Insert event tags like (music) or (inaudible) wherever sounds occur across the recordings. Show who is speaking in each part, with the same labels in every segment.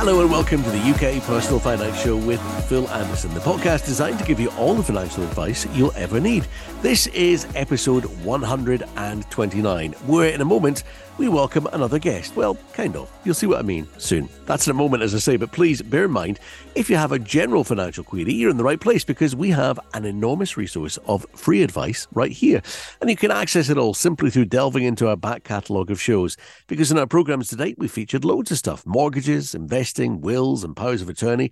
Speaker 1: Hello and welcome to the UK Personal Finance Show with Phil Anderson, the podcast designed to give you all the financial advice you'll ever need. This is episode 129, We're in a moment we welcome another guest. Well, kind of. You'll see what I mean soon. That's in a moment, as I say, but please bear in mind if you have a general financial query, you're in the right place because we have an enormous resource of free advice right here. And you can access it all simply through delving into our back catalogue of shows. Because in our programs to date, we featured loads of stuff mortgages, investing, wills, and powers of attorney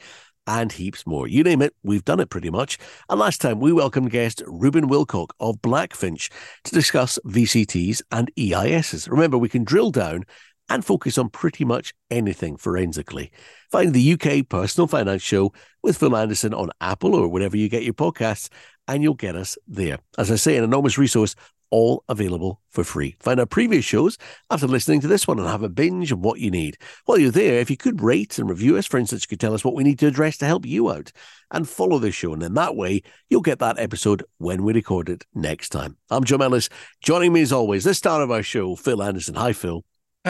Speaker 1: and heaps more. You name it, we've done it pretty much. And last time we welcomed guest Ruben Wilcock of Blackfinch to discuss VCTs and EISs. Remember, we can drill down and focus on pretty much anything forensically. Find the UK Personal Finance Show with Phil Anderson on Apple or wherever you get your podcasts, and you'll get us there. As I say, an enormous resource all available for free. Find our previous shows after listening to this one and have a binge of what you need. While you're there, if you could rate and review us, for instance, you could tell us what we need to address to help you out and follow the show. And in that way, you'll get that episode when we record it next time. I'm Joe Ellis. Joining me as always, the star of our show, Phil Anderson. Hi, Phil.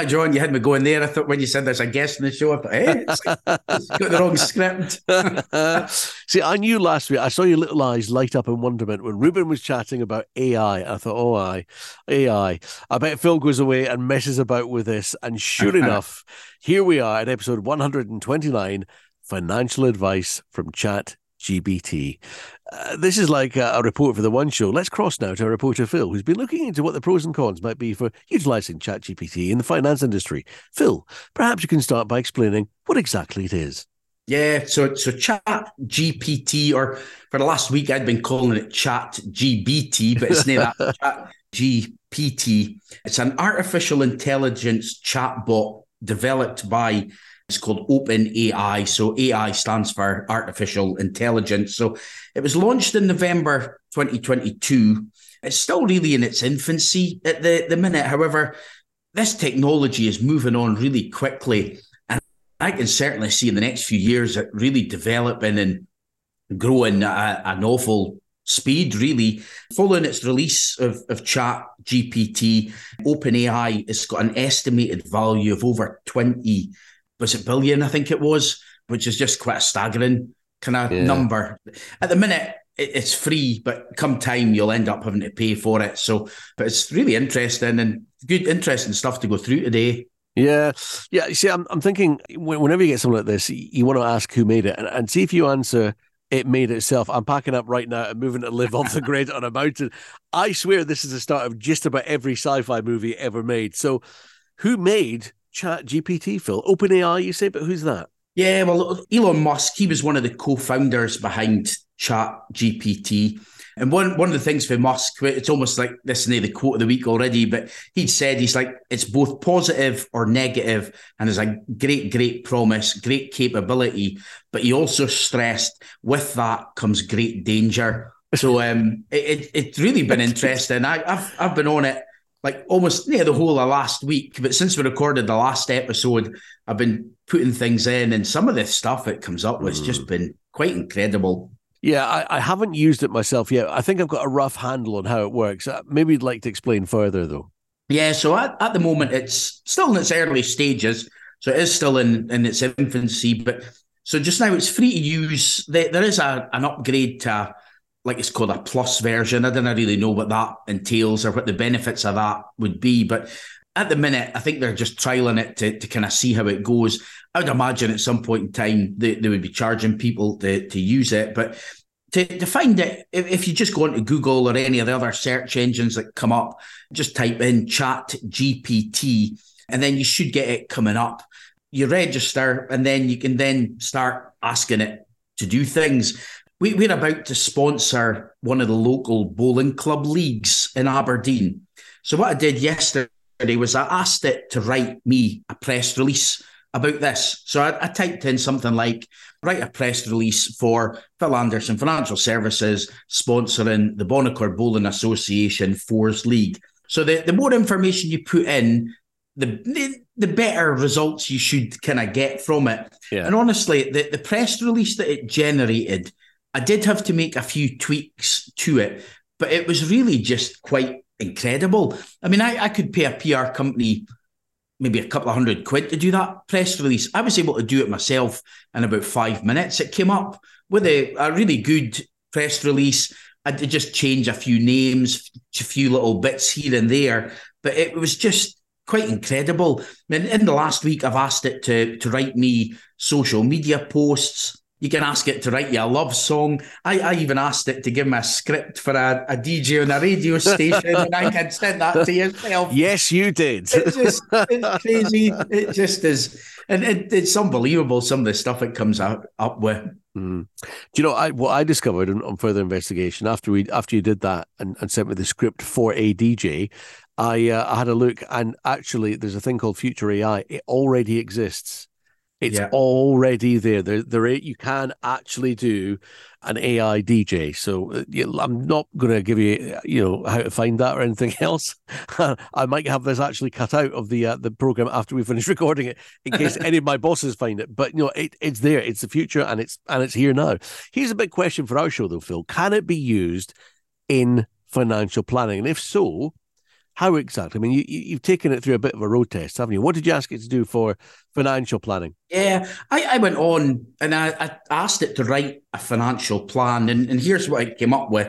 Speaker 2: John. You had me going there. I thought when you said there's a guest in the show, I thought, hey, it's, (laughs) it's got the wrong script. (laughs)
Speaker 1: See, I knew last week, I saw your little eyes light up in wonderment when Ruben was chatting about AI. I thought, oh, I, AI. I bet Phil goes away and messes about with this. And sure (laughs) enough, here we are at episode 129 Financial Advice from Chat GBT. Uh, this is like a, a, report for the One Show. Let's cross now to our reporter Phil, who's been looking into what the pros and cons might be for utilizing ChatGPT in the finance industry. Phil, perhaps you can start by explaining what exactly it is.
Speaker 2: Yeah, so so Chat GPT, or for the last week I'd been calling it Chat GBT, but it's not that (laughs) Chat GPT. It's an artificial intelligence chatbot developed by it's called Open AI. So AI stands for artificial intelligence. So it was launched in November 2022. It's still really in its infancy at the, the minute. However, this technology is moving on really quickly. And I can certainly see in the next few years it really developing and growing at an awful speed, really. Following its release of, of Chat GPT, OpenAI has got an estimated value of over 20 was it billion? I think it was, which is just quite a staggering kind of yeah. number. At the minute, it's free, but come time you'll end up having to pay for it. So, but it's really interesting and good, interesting stuff to go through today.
Speaker 1: Yeah, yeah. See, I'm I'm thinking whenever you get something like this, you want to ask who made it and, and see if you answer it made itself. I'm packing up right now and moving to live off the grid on a mountain. I swear this is the start of just about every sci-fi movie ever made. So, who made Chat GPT, Phil? OpenAI, you say, but who's that?
Speaker 2: Yeah, well, Elon Musk, he was one of the co-founders behind Chat GPT. And one one of the things for Musk, it's almost like this is the quote of the week already, but he'd said he's like it's both positive or negative, and there's a great, great promise, great capability. But he also stressed with that comes great danger. So um, it, it, it's really been (laughs) interesting. I, I, have I've been on it like almost near the whole of last week. But since we recorded the last episode, I've been putting things in, and some of the stuff it comes up with has mm. just been quite incredible.
Speaker 1: Yeah, I, I, haven't used it myself yet. I think I've got a rough handle on how it works. Uh, maybe you'd like to explain further, though.
Speaker 2: Yeah, so at, at the moment, it's still in its early stages. So it is still in, in its infancy. But so just now, it's free to use. There, there is a, an upgrade to like it's called a plus version. I don't really know what that entails or what the benefits of that would be. But at the minute, I think they're just trialing it to, to kind of see how it goes. I would imagine at some point in time they, they would be charging people to, to use it. But to, to find it, if, if you just go into Google or any of the other search engines that come up, just type in chat GPT and then you should get it coming up. You register and then you can then start asking it to do things we, we're about to sponsor one of the local bowling club leagues in Aberdeen. So what I did yesterday was I asked it to write me a press release about this. So I, I typed in something like write a press release for Phil Anderson Financial Services sponsoring the Bon Accord Bowling Association Fours League. So the, the more information you put in, the, the, the better results you should kind of get from it. Yeah. And honestly, the, the press release that it generated I did have to make a few tweaks to it, but it was really just quite incredible. I mean, I, I could pay a PR company maybe a couple of hundred quid to do that press release. I was able to do it myself in about five minutes. It came up with a, a really good press release. I had to just change a few names, a few little bits here and there, but it was just quite incredible. Mean, in the last week, I've asked it to to write me social media posts. You can ask it to write you a love song. I, I even asked it to give me a script for a, a DJ on a radio station, and I can send that to yourself.
Speaker 1: Yes, you did.
Speaker 2: It's just it's crazy. It just is, and it, it's unbelievable some of the stuff it comes out up with.
Speaker 1: Mm. Do you know I, what I discovered on, on, further investigation after we after you did that and, and sent me the script for a DJ? I uh, I had a look and actually there's a thing called Futuri AI. It already exists. It's yeah. already there. There, there. You can actually do an AI DJ. So uh, I'm not going to give you, you know, how to find that or anything (laughs) else. I might have this actually cut out of the uh, the program after we finish (laughs) recording it, in case (laughs) any of my bosses find it. But you know, it, it's there. It's the future, and it's and it's here now. Here's a big question for our show, though, Phil. Can it be used in financial planning? And if so, how exactly? I mean, you, you've taken it through a bit of a road test, haven't you? What did you ask it to do for financial planning?
Speaker 2: Yeah, I, I went on and I, I, asked it to write a financial plan, and, and here's what I came up with.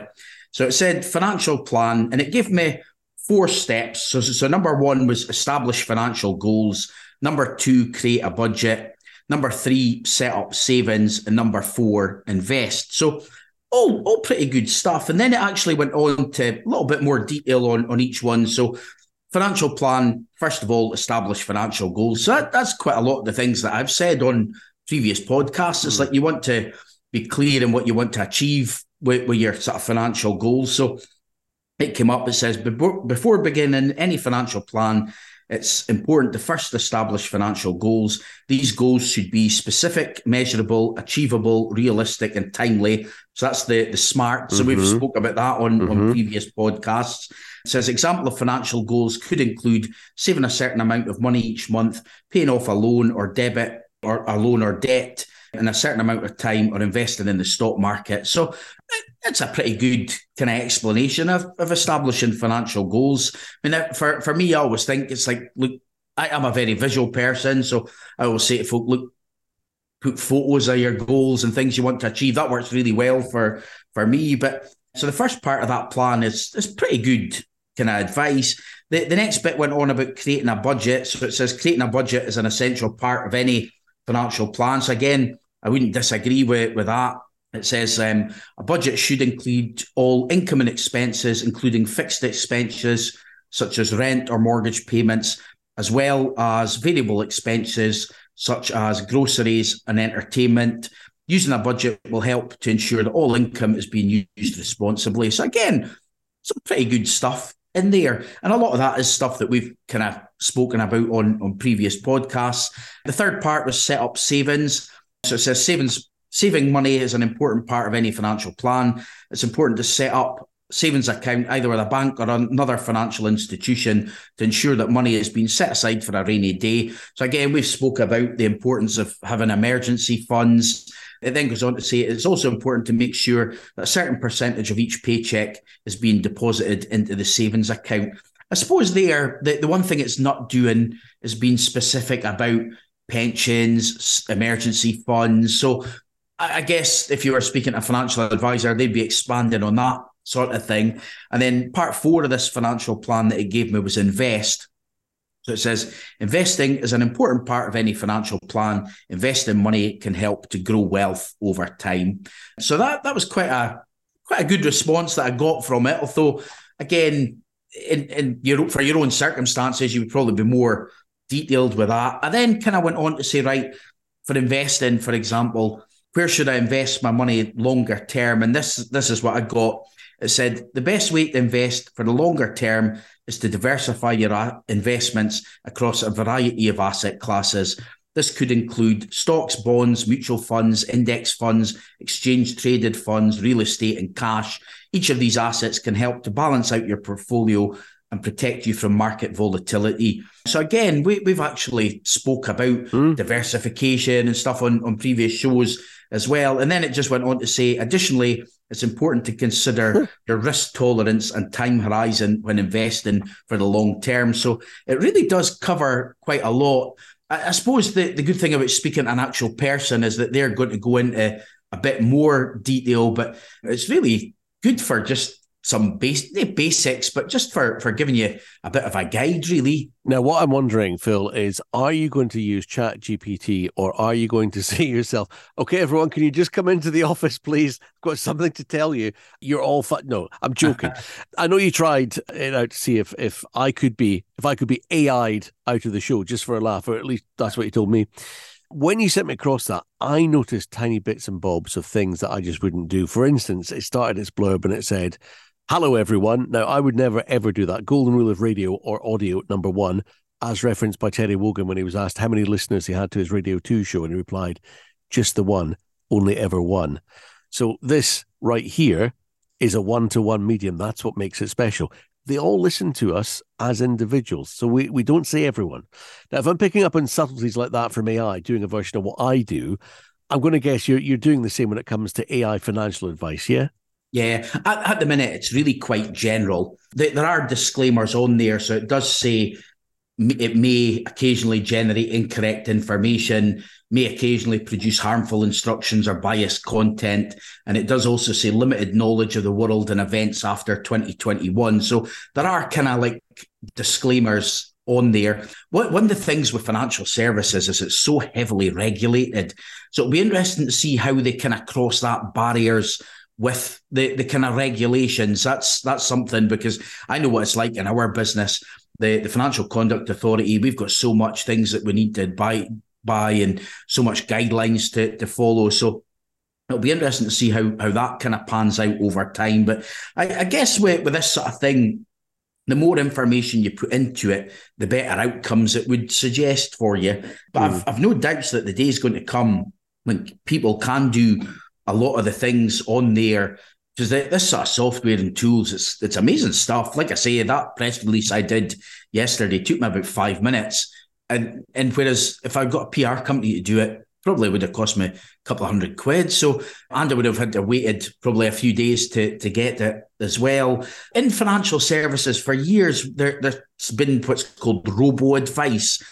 Speaker 2: So it said financial plan, and it gave me four steps. So, so number one was establish financial goals. Number two, create a budget. Number three, set up savings. And number four, invest. So all all pretty good stuff. And then it actually went on to a little bit more detail on on each one. So financial plan, first of all, establish financial goals. So that, that's quite a lot of the things that I've said on previous podcasts. It's hmm. like you want to be clear in what you want to achieve with, with your sort of financial goals. So it came up, it says, before, before beginning any financial plan, it's important to first establish financial goals. These goals should be specific, measurable, achievable, realistic, and timely. So that's the the smart. So mm-hmm. we've spoke about that on, mm-hmm. on previous podcasts. It says example of financial goals could include saving a certain amount of money each month, paying off a loan or debit or a loan or debt in a certain amount of time or investing in the stock market. So it's a pretty good kind of explanation of, of establishing financial goals. I mean, for, for me, I always think it's like, look, I am a very visual person. So I always say to folk, look, put photos of your goals and things you want to achieve. That works really well for, for me. But so the first part of that plan is, is pretty good kind of advice. The, the next bit went on about creating a budget. So it says creating a budget is an essential part of any financial plan. So again, I wouldn't disagree with, with that. It says um, a budget should include all income and expenses, including fixed expenses such as rent or mortgage payments, as well as variable expenses such as groceries and entertainment. Using a budget will help to ensure that all income is being used responsibly. So, again, some pretty good stuff in there. And a lot of that is stuff that we've kind of spoken about on, on previous podcasts. The third part was set up savings. So it says savings saving money is an important part of any financial plan. It's important to set up savings account either with a bank or another financial institution to ensure that money is being set aside for a rainy day. So again, we've spoke about the importance of having emergency funds. It then goes on to say it's also important to make sure that a certain percentage of each paycheck is being deposited into the savings account. I suppose there, the, the one thing it's not doing is being specific about pensions, emergency funds. So I guess if you were speaking to a financial advisor, they'd be expanding on that sort of thing. And then part four of this financial plan that it gave me was invest. So it says investing is an important part of any financial plan. Investing money can help to grow wealth over time. So that that was quite a quite a good response that I got from it. Although again, in, in your for your own circumstances, you would probably be more detailed with that. I then kind of went on to say, right, for investing, for example, where should I invest my money longer term? And this this is what I got. It said the best way to invest for the longer term is to diversify your uh, investments across a variety of asset classes. This could include stocks, bonds, mutual funds, index funds, exchange traded funds, real estate, and cash. Each of these assets can help to balance out your portfolio and protect you from market volatility. So again, we, we've actually spoke about mm. diversification and stuff on, on previous shows as well. And then it just went on to say, additionally, It's important to consider your risk tolerance and time horizon when investing for the long term. So it really does cover quite a lot. I, I suppose the, the good thing about speaking to an actual person is that they're going to go into a bit more detail, but it's really good for just some base, basics, but just for for giving you a bit of a guide, really.
Speaker 1: Now, what I'm wondering, Phil, is are you going to use Chat GPT or are you going to (laughs) say yourself, okay, everyone, can you just come into the office, please? I've got something to tell you. You're all fun. No, I'm joking. (laughs) I know you tried it out to see if if I could be if I could be AI'd out of the show just for a laugh, or at least that's what you told me when you sent me across that, I noticed tiny bits and bobs of things that I just wouldn't do. For instance, it started its blurb and it said, Hello, everyone. Now, I would never ever do that. Golden rule of radio or audio, number one, as referenced by Terry Wogan when he was asked how many listeners he had to his Radio 2 show. And he replied, just the one, only ever one. So, this right here is a one to one medium. That's what makes it special. They all listen to us as individuals. So, we, we don't say everyone. Now, if I'm picking up on subtleties like that from AI, doing a version of what I do, I'm going to guess you're, you're doing the same when it comes to AI financial advice, yeah?
Speaker 2: Yeah, at, at, the minute, it's really quite general. There are disclaimers on there, so it does say it may occasionally generate incorrect information, may occasionally produce harmful instructions or biased content. And it does also say limited knowledge of the world and events after 2021. So there are kind of like disclaimers on there. One of the things with financial services is it's so heavily regulated. So it'll be interesting to see how they kind of cross that barriers with the the kind of regulations. That's that's something because I know what it's like in our business. The the Financial Conduct Authority, we've got so much things that we need to buy buy and so much guidelines to to follow. So it'll be interesting to see how how that kind of pans out over time. But I, I guess with with this sort of thing, the more information you put into it, the better outcomes it would suggest for you. But mm. I've, I've no doubts that the day is going to come when people can do a lot of the things on there because this sort of software and tools, it's it's amazing stuff. Like I say, that press release I did yesterday took me about five minutes, and and whereas if I got a PR company to do it, probably would have cost me a couple of hundred quid. So and I would have had to waited probably a few days to to get it as well. In financial services, for years there there's been what's called robo advice.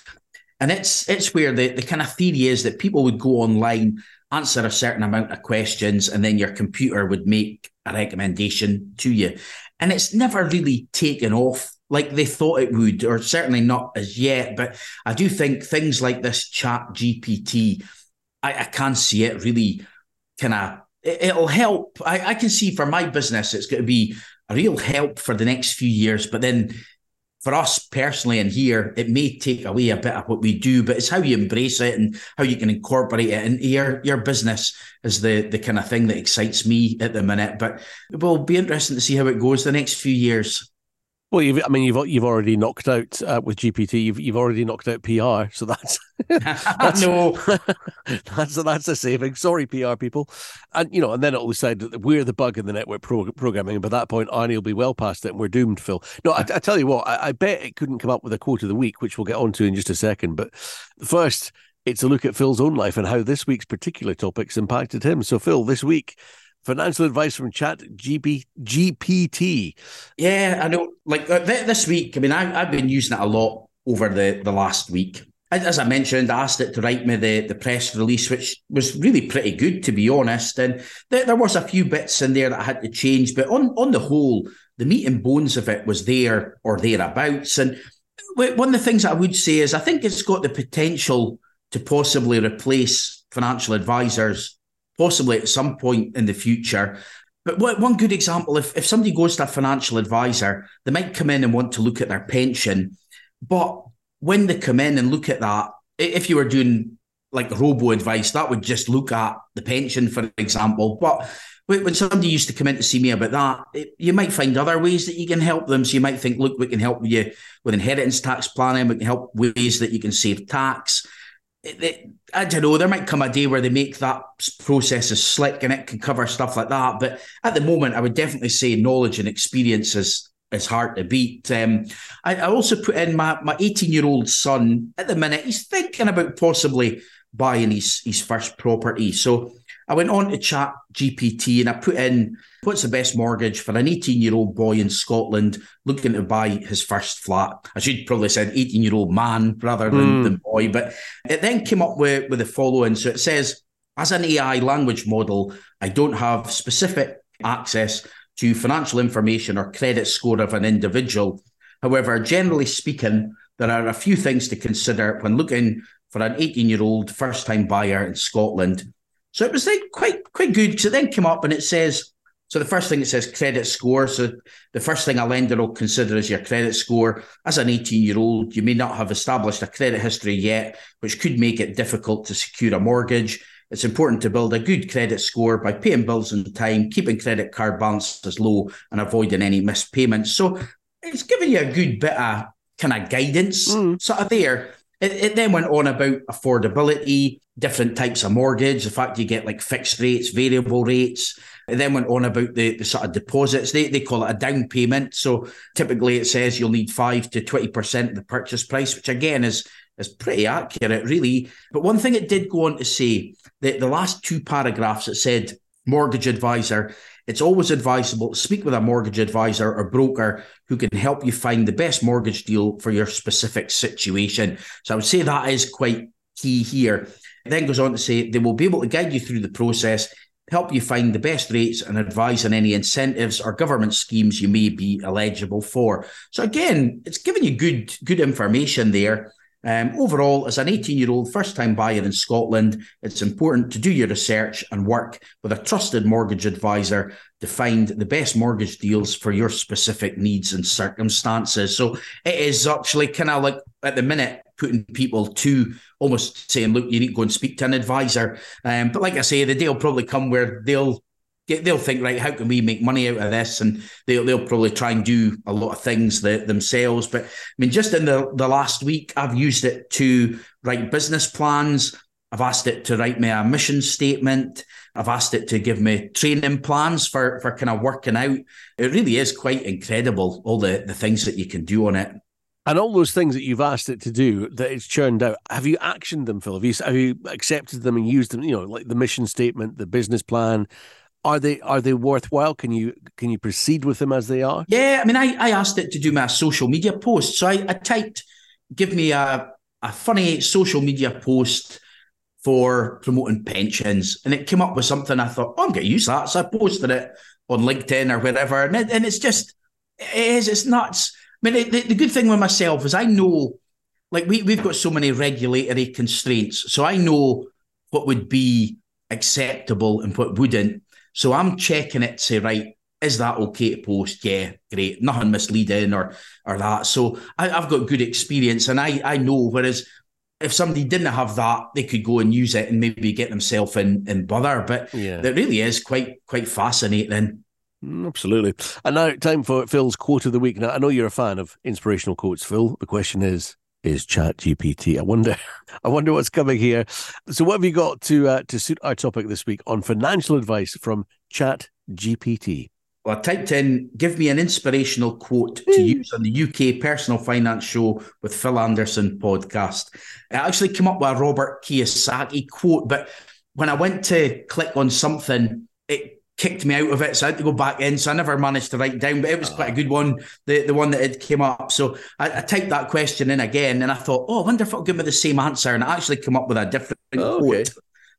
Speaker 2: And it's it's where the, the kind of theory is that people would go online answer a certain amount of questions, and then your computer would make a recommendation to you. And it's never really taken off like they thought it would, or certainly not as yet. But I do think things like this chat GPT, I, I can see it really kind of it, will help. I, I can see for my business, it's going to be a real help for the next few years. But then for us personally in here, it may take away a bit of what we do, but it's how you embrace it and how you can incorporate it into your, your business is the, the kind of thing that excites me at the minute. But it will be interesting to see how it goes the next few years.
Speaker 1: Well, you've, I mean, you've you've already knocked out uh, with GPT. You've you've already knocked out PR, so that's (laughs) (laughs)
Speaker 2: that's no, (laughs)
Speaker 1: that's that's a saving. Sorry, PR people, and you know, and then it will decide that we're the bug in the network pro- programming, and by that point, Arnie will be well past it, and we're doomed. Phil, no, I, I tell you what, I, I, bet it couldn't come up with a quote of the week, which we'll get onto in just a second. But first, it's a look at Phil's own life and how this week's particular topics impacted him. So, Phil, this week financial advice from Chat GP, GPT.
Speaker 2: Yeah, I know. Like uh, this week, I mean, I, I've been using it a lot over the, the last week. As I mentioned, I asked it to write me the, the press release, which was really pretty good, to be honest. And there, there was a few bits in there that I had to change, but on, on the whole, the meat and bones of it was there or thereabouts. And one of the things I would say is I think it's got the potential to possibly replace financial advisors possibly at some point in the future. But one good example, if, if somebody goes to a financial advisor, they might come in and want to look at their pension. But when they come in and look at that, if you were doing like robo advice, that would just look at the pension, for example. But when somebody used to come in to see me about that, it, you might find other ways that you can help them. So you might think, look, we can help you with inheritance tax planning. We can help ways that you can save tax. I don't know. There might come a day where they make that process as slick and it can cover stuff like that. But at the moment, I would definitely say knowledge and experience is is hard to beat. Um, I, I, also put in my my 18 year old son at the minute. He's thinking about possibly buying his his first property. So I went on to chat GPT and I put in what's the best mortgage for an 18 year old boy in Scotland looking to buy his first flat. I should probably said 18 year old man rather than, mm. than boy, but it then came up with, with the following. So it says, as an AI language model, I don't have specific access to financial information or credit score of an individual. However, generally speaking, there are a few things to consider when looking for an 18 year old first time buyer in Scotland. So it was like quite quite good because it then came up and it says so the first thing it says credit score. So the first thing a lender will consider is your credit score. As an 18 year old, you may not have established a credit history yet, which could make it difficult to secure a mortgage. It's important to build a good credit score by paying bills on time, keeping credit card balances low, and avoiding any missed payments. So it's giving you a good bit of kind of guidance mm. sort of there. It, it, then went on about affordability, different types of mortgage, the fact you get like fixed rates, variable rates. It then went on about the, the sort of deposits. They, they call it a down payment. So typically it says you'll need 5 to 20% of the purchase price, which again is is pretty accurate, really. But one thing it did go on to say that the last two paragraphs it said mortgage advisor it's always advisable to speak with a mortgage advisor or broker who can help you find the best mortgage deal for your specific situation. So I would say that is quite key here. It then goes on to say they will be able to guide you through the process, help you find the best rates, and advise on any incentives or government schemes you may be eligible for. So again, it's giving you good good information there. Um, overall, as an 18 year old first time buyer in Scotland, it's important to do your research and work with a trusted mortgage advisor to find the best mortgage deals for your specific needs and circumstances. So it is actually kind of like at the minute putting people to almost saying, look, you need to go and speak to an advisor. Um, but like I say, the day will probably come where they'll they'll think, right, how can we make money out of this? And they'll, they'll probably try and do a lot of things themselves. But I mean, just in the, the last week, I've used it to write business plans. I've asked it to write me a mission statement. I've asked it to give me training plans for, for kind of working out. It really is quite incredible, all the, the things that you can do on it.
Speaker 1: And all those things that you've asked it to do that it's churned out, have you actioned them, Phil? Have you, have you accepted them and used them? You know, like the mission statement, the business plan, are they are they worthwhile? Can you can you proceed with them as they are?
Speaker 2: Yeah, I mean, I, I asked it to do my social media post, so I, I typed, give me a a funny social media post for promoting pensions, and it came up with something. I thought, oh, I'm going to use that, so I posted it on LinkedIn or whatever, and, it, and it's just it is it's nuts. I mean, the, the good thing with myself is I know, like we we've got so many regulatory constraints, so I know what would be acceptable and what wouldn't. So I'm checking it to say, right, is that okay to post? Yeah, great. Nothing misleading or or that. So I, have got good experience and I I know. Whereas if somebody didn't have that, they could go and use it and maybe get themselves in in bother. But yeah, it really is quite quite fascinating.
Speaker 1: Mm, absolutely. And now time for Phil's quote of the week. Now I know you're a fan of inspirational quotes, Phil. The question is, is Chat GPT. I wonder, (laughs) I wonder what's coming here. So, what have you got to uh, to suit our topic this week on financial advice from Chat GPT?
Speaker 2: Well, I typed in, give me an inspirational quote to use on the UK Personal Finance Show with Phil Anderson podcast. I actually came up with a Robert Kiyosaki quote, but when I went to click on something, kicked me out of it, so I had to go back in. So I never managed to write down, but it was quite a good one, the the one that had came up. So I, I typed that question in again, and I thought, oh, I wonder if it'll give me the same answer, and I actually come up with a different oh, quote. Okay.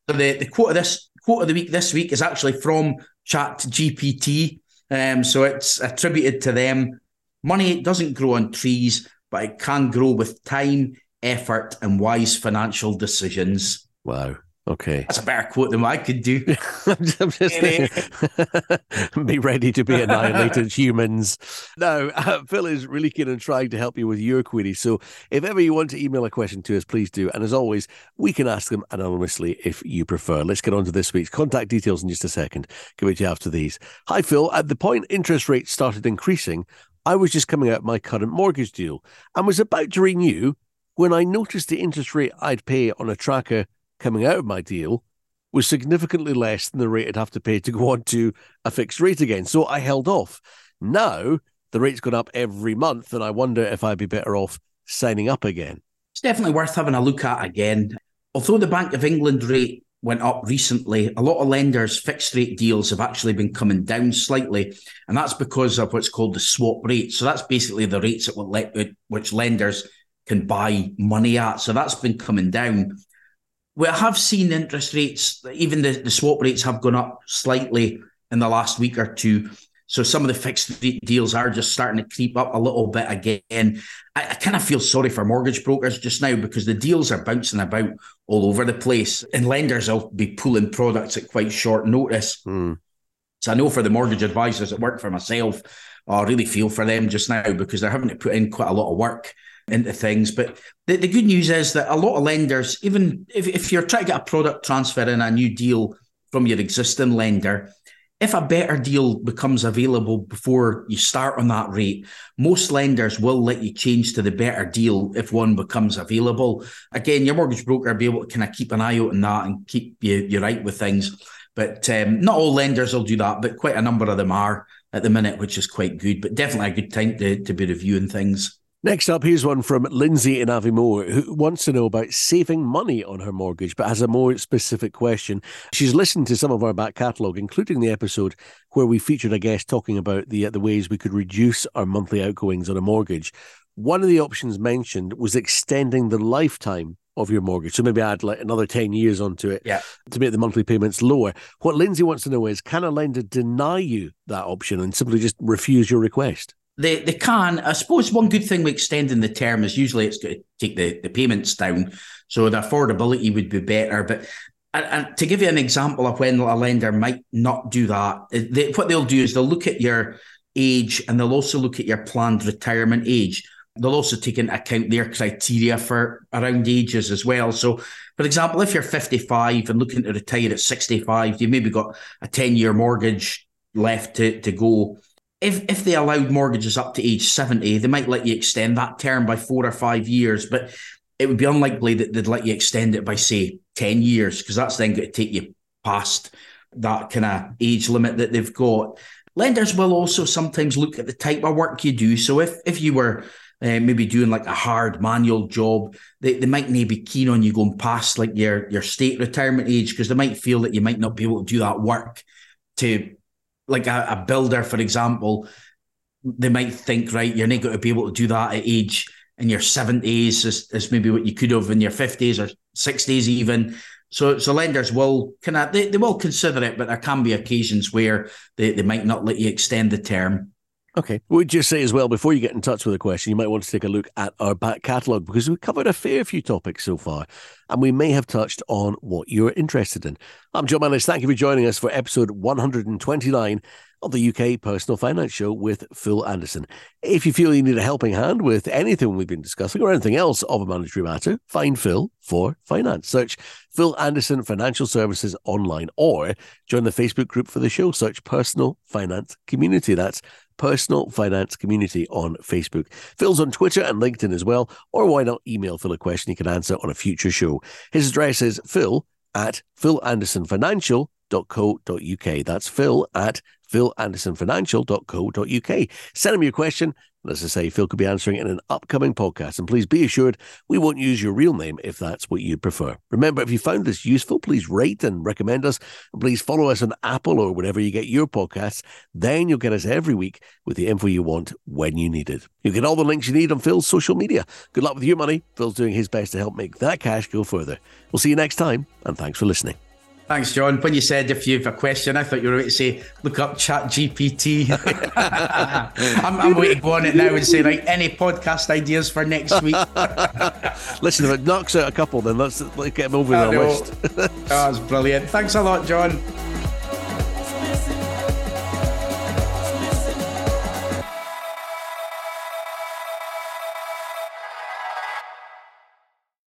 Speaker 2: So the, the quote of this quote of the week this week is actually from Chat GPT. Um, so it's attributed to them. Money doesn't grow on trees, but it can grow with time, effort, and wise financial decisions.
Speaker 1: Wow. Okay.
Speaker 2: That's a better quote than what I could do. (laughs)
Speaker 1: I'm just (laughs) be ready to be annihilated, (laughs) humans. Now, uh, Phil is really keen on trying to help you with your query. So if ever you want to email a question to us, please do. And as always, we can ask them anonymously if you prefer. Let's get on to this week's contact details in just a second. Give it to you after these. Hi, Phil. At the point interest rates started increasing, I was just coming out my current mortgage deal and was about to renew when I noticed the interest rate I'd pay on a tracker coming out of my deal was significantly less than the rate I'd have to pay to go on to a fixed rate again. So I held off. Now the rate's gone up every month, and I wonder if I'd be better off signing up again.
Speaker 2: It's definitely worth having a look at again. Although the Bank of England rate went up recently, a lot of lenders' fixed rate deals have actually been coming down slightly. And that's because of what's called the swap rate. So that's basically the rates at which lenders can buy money at. So that's been coming down. We have seen interest rates, even the, the swap rates have gone up slightly in the last week or two. So some of the fixed rate deals are just starting to creep up a little bit again. I, I kind of feel sorry for mortgage brokers just now because the deals are bouncing about all over the place, and lenders will be pulling products at quite short notice. Mm. So I know for the mortgage advisors that work for myself, I really feel for them just now because they're having to put in quite a lot of work into things. But the, the good news is that a lot of lenders, even if, if you're trying to get a product transfer in a new deal from your existing lender, if a better deal becomes available before you start on that rate, most lenders will let you change to the better deal if one becomes available. Again, your mortgage broker will be able to kind of keep an eye out on that and keep you, you right with things. But um, not all lenders will do that, but quite a number of them are at the minute, which is quite good. But definitely a good time to, to be reviewing things.
Speaker 1: Next up, here's one from Lindsay in Aviemore who wants to know about saving money on her mortgage, but has a more specific question. She's listened to some of our back catalogue, including the episode where we featured a guest talking about the, the ways we could reduce our monthly outgoings on a mortgage. One of the options mentioned was extending the lifetime of your mortgage. So maybe add like another 10 years onto it
Speaker 2: yeah.
Speaker 1: to make the monthly payments lower. What Lindsay wants to know is can a lender deny you that option and simply just refuse your request?
Speaker 2: They they can. I suppose one good thing with extending the term is usually it's going to take the, the payments down, so the affordability would be better. But and, and to give you an example of when a lender might not do that, eh, they, what they'll do is they'll look at your age and they'll also look at your planned retirement age. They'll also take into account their criteria for around ages as well. So, for example, if you're 55 and looking to retire at 65, you've maybe got a 10 year mortgage left to, to go if if they allowed mortgages up to age 70, they might let you extend that term by four or five years, but it would be unlikely that they'd let you extend it by say 10 years, because that's then going to take you past that kind of age limit that they've got. Lenders will also sometimes look at the type of work you do. So if if you were uh, maybe doing like a hard manual job, they, they might not be keen on you going past like your your state retirement age because they might feel that you might not be able to do that work to like a, a builder, for example, they might think, right, you're not going to be able to do that at age in your 70s as, as maybe what you could have in your 50s or 60s even. So so lenders will kind of they, they will consider it, but there can be occasions where they, they might not let you extend the term.
Speaker 1: Okay. We'd just say as well, before you get in touch with a question, you might want to take a look at our back catalogue because we've covered a fair few topics so far and we may have touched on what you're interested in. I'm John Mannis. Thank you for joining us for episode 129 of the UK Personal Finance Show with Phil Anderson. If you feel you need a helping hand with anything we've been discussing or anything else of a monetary matter, find Phil for finance. Search Phil Anderson Financial Services online or join the Facebook group for the show. Search Personal Finance Community. That's Personal Finance Community on Facebook. Phil's on Twitter and LinkedIn as well, or why not email Phil a question he can answer on a future show. His address is phil at philandersonfinancial.co.uk. That's phil at philandersonfinancial.co.uk. Send him your question. And as I say, Phil could be answering in an upcoming podcast. And please be assured we won't use your real name if that's what you prefer. Remember, if you found this useful, please rate and recommend us. And please follow us on Apple or wherever you get your podcasts. Then you'll get us every week with the info you want when you need it. You get all the links you need on Phil's social media. Good luck with your money. Phil's doing his best to help make that cash go further. We'll see you next time, and thanks for listening.
Speaker 2: Thanks, John. When you said if you have a question, I thought you were going to say, look up Chat GPT. (laughs) I'm, I'm waiting to go on it now and say, like any podcast ideas for next week? (laughs)
Speaker 1: Listen, if it knocks out a couple, then let's, let's get them over the list.
Speaker 2: oh, (laughs) that's brilliant. Thanks a lot, John.